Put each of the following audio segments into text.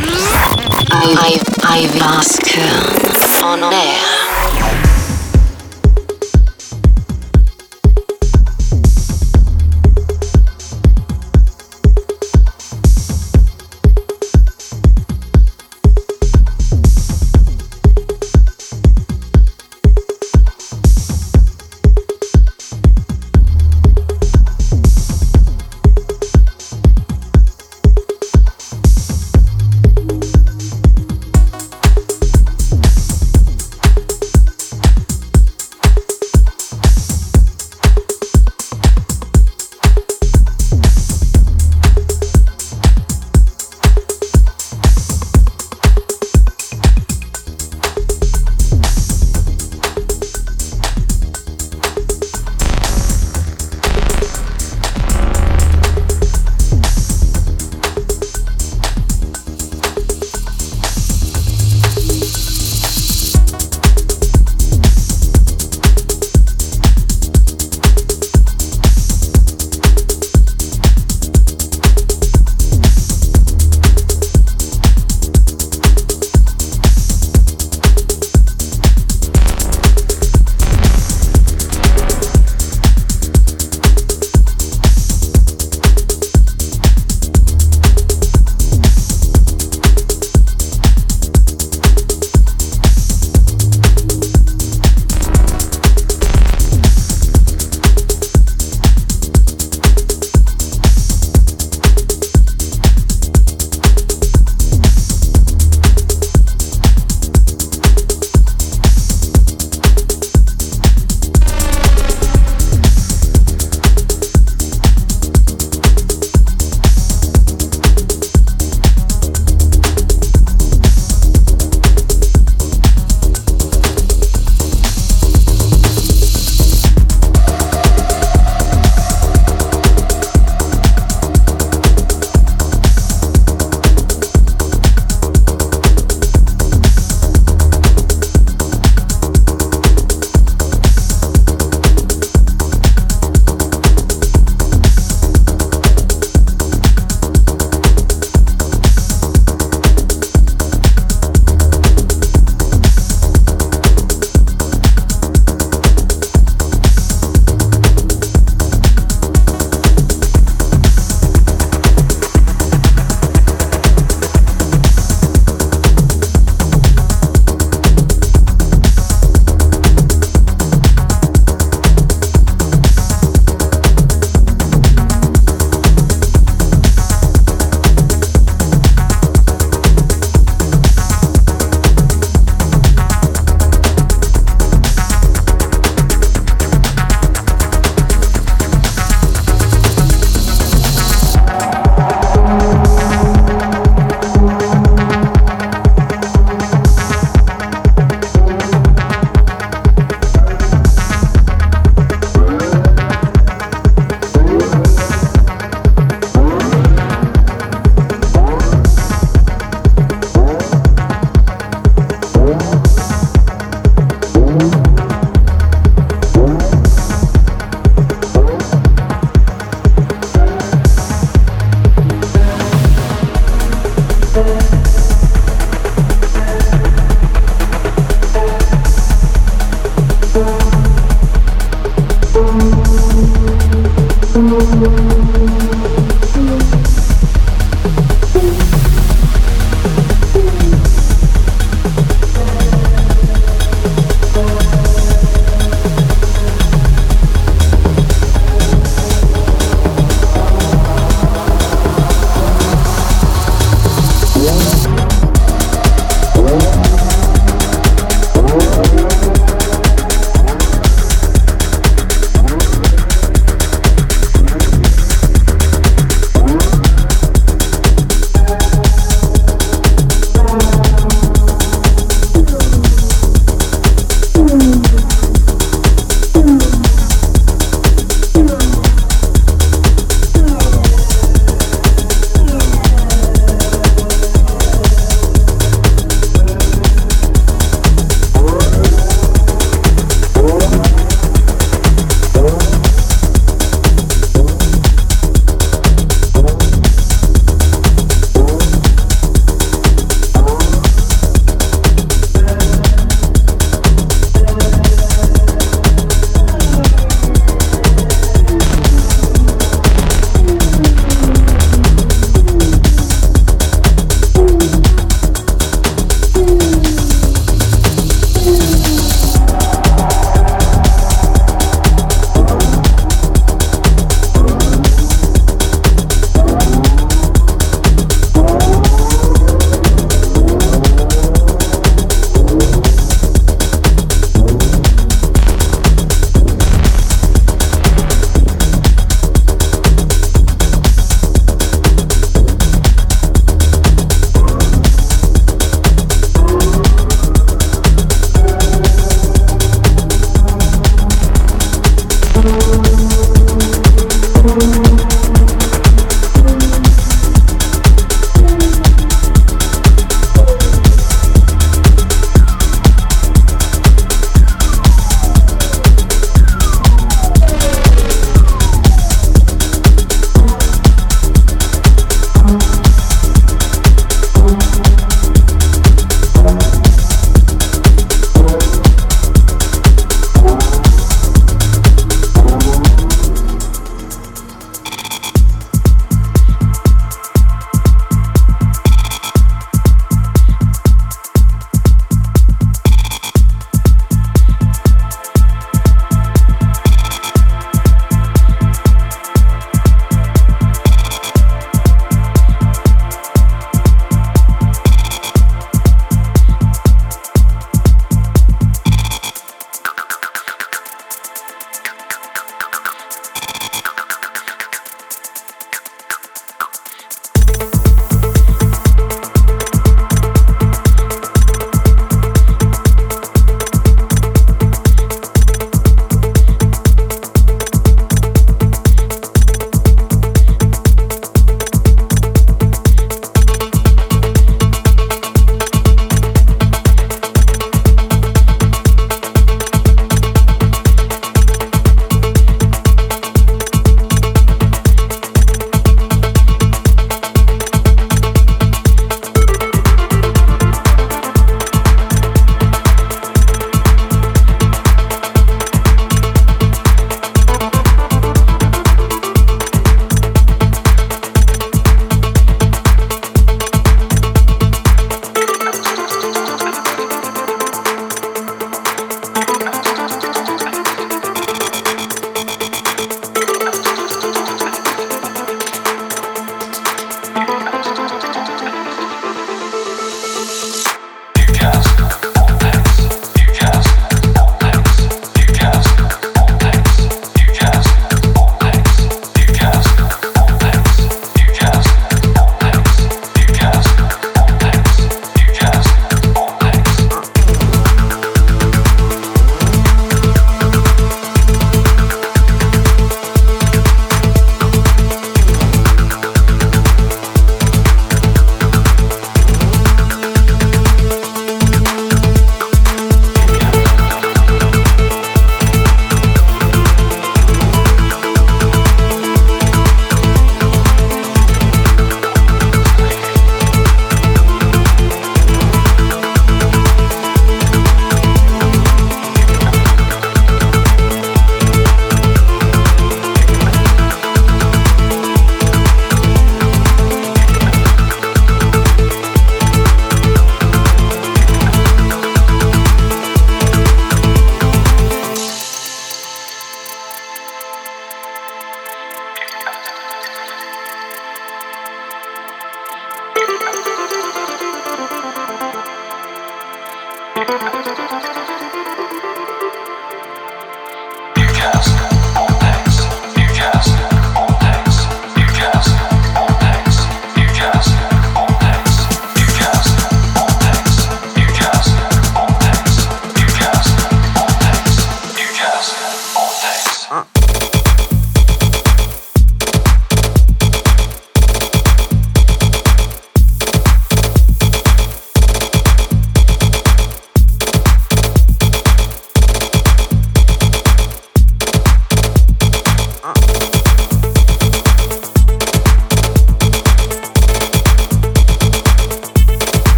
I, I, Ivy Asker on air.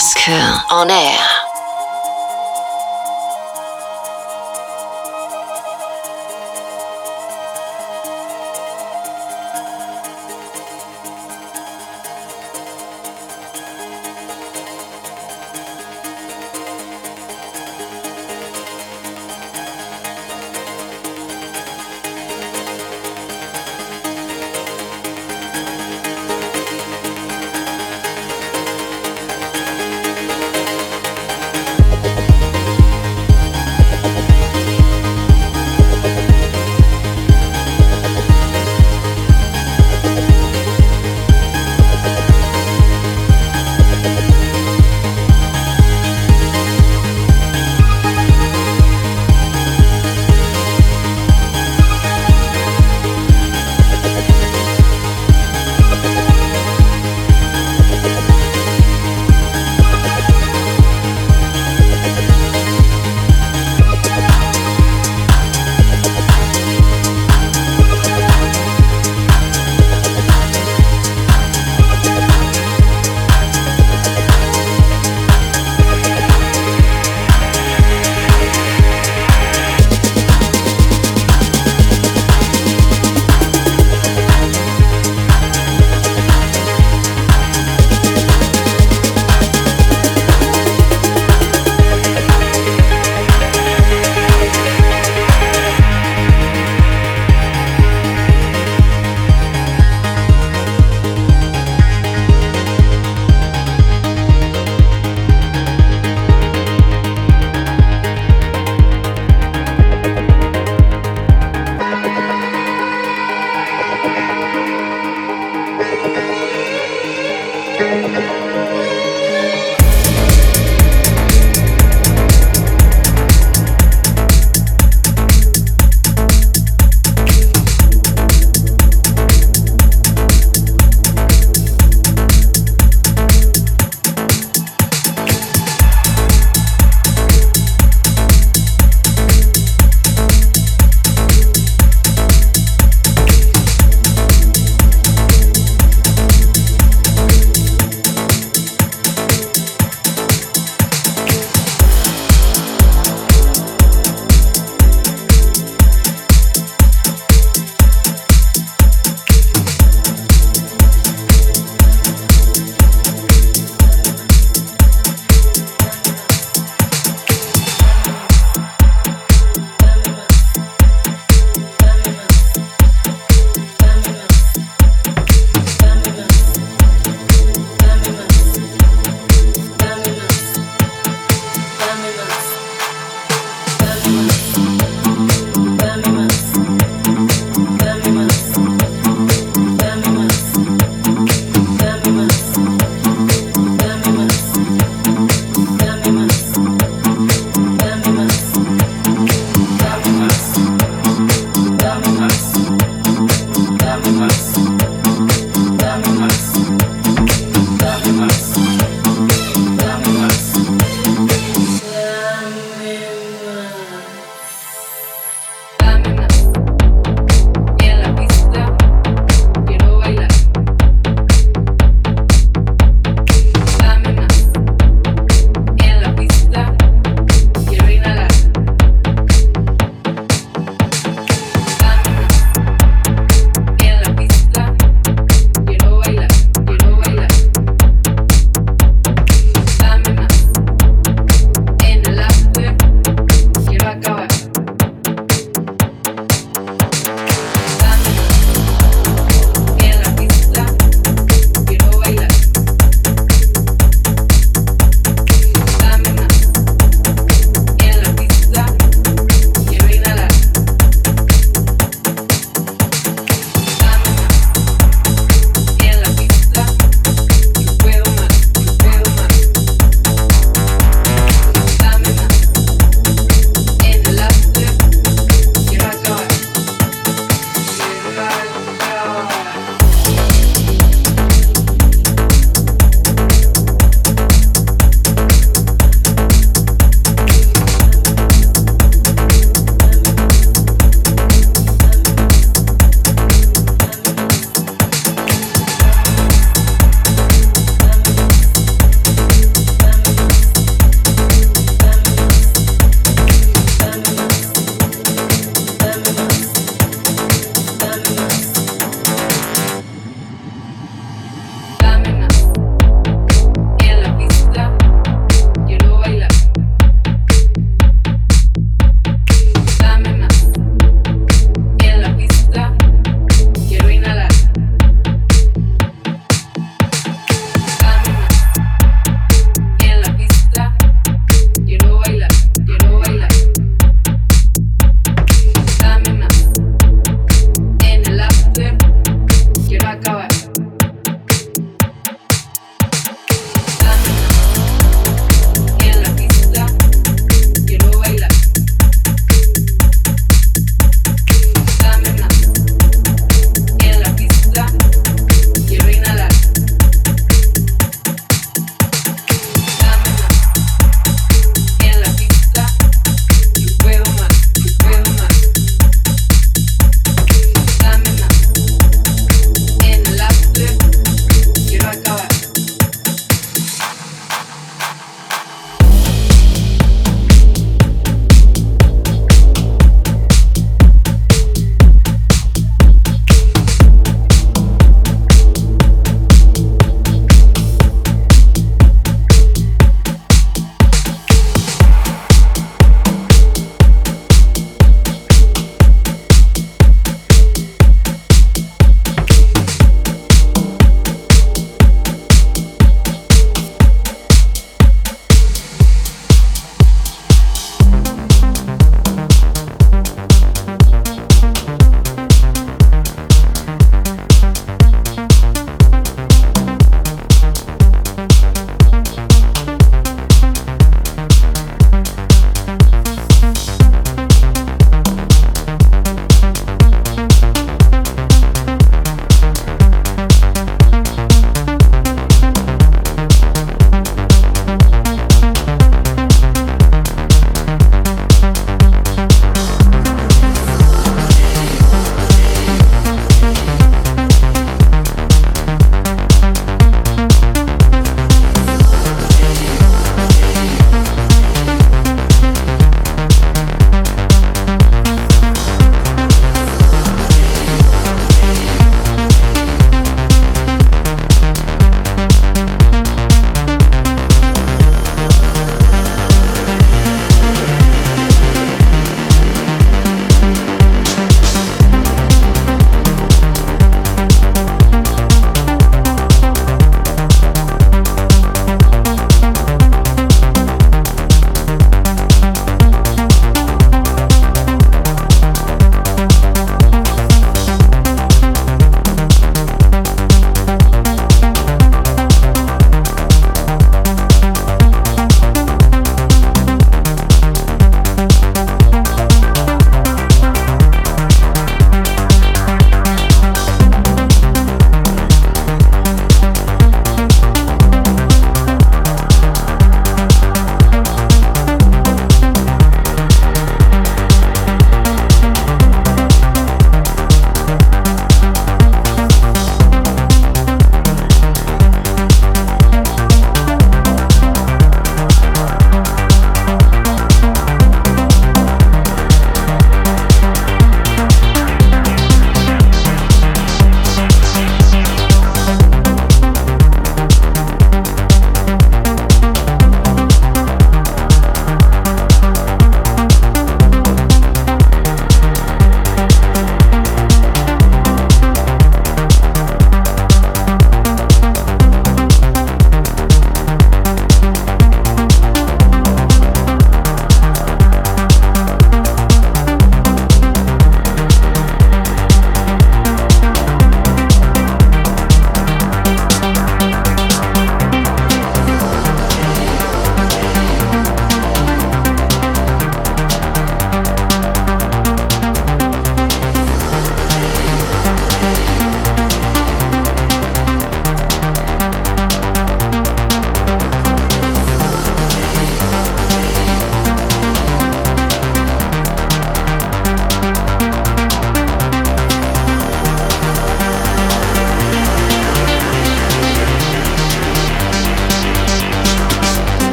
Glasgow on air.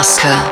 Is